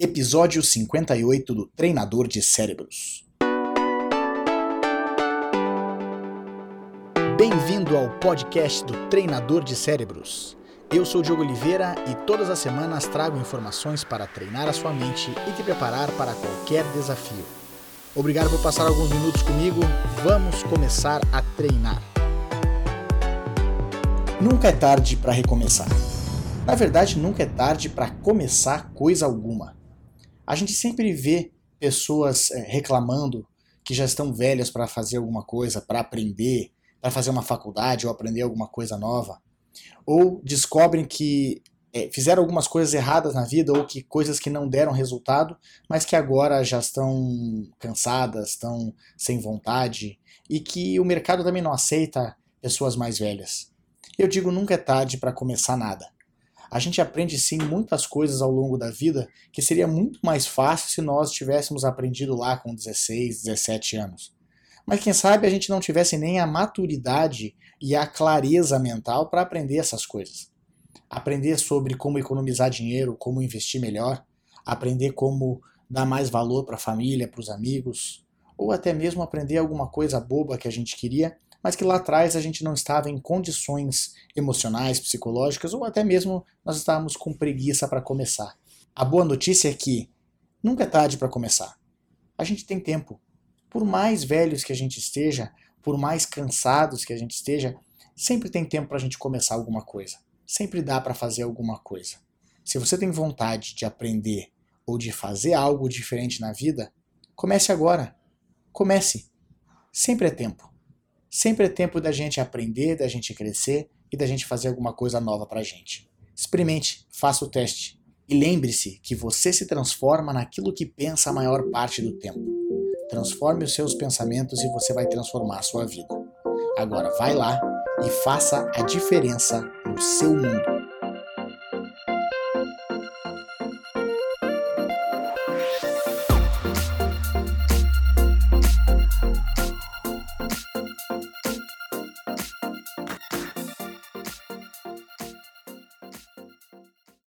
Episódio 58 do Treinador de Cérebros. Bem-vindo ao podcast do Treinador de Cérebros. Eu sou Diogo Oliveira e todas as semanas trago informações para treinar a sua mente e te preparar para qualquer desafio. Obrigado por passar alguns minutos comigo. Vamos começar a treinar. Nunca é tarde para recomeçar. Na verdade, nunca é tarde para começar coisa alguma. A gente sempre vê pessoas é, reclamando que já estão velhas para fazer alguma coisa, para aprender, para fazer uma faculdade ou aprender alguma coisa nova. Ou descobrem que é, fizeram algumas coisas erradas na vida ou que coisas que não deram resultado, mas que agora já estão cansadas, estão sem vontade e que o mercado também não aceita pessoas mais velhas. Eu digo nunca é tarde para começar nada. A gente aprende sim muitas coisas ao longo da vida que seria muito mais fácil se nós tivéssemos aprendido lá com 16, 17 anos. Mas quem sabe a gente não tivesse nem a maturidade e a clareza mental para aprender essas coisas. Aprender sobre como economizar dinheiro, como investir melhor, aprender como dar mais valor para a família, para os amigos, ou até mesmo aprender alguma coisa boba que a gente queria mas que lá atrás a gente não estava em condições emocionais, psicológicas ou até mesmo nós estávamos com preguiça para começar. A boa notícia é que nunca é tarde para começar. A gente tem tempo. Por mais velhos que a gente esteja, por mais cansados que a gente esteja, sempre tem tempo para a gente começar alguma coisa. Sempre dá para fazer alguma coisa. Se você tem vontade de aprender ou de fazer algo diferente na vida, comece agora. Comece. Sempre é tempo. Sempre é tempo da gente aprender, da gente crescer e da gente fazer alguma coisa nova pra gente. Experimente, faça o teste. E lembre-se que você se transforma naquilo que pensa a maior parte do tempo. Transforme os seus pensamentos e você vai transformar a sua vida. Agora vai lá e faça a diferença no seu mundo.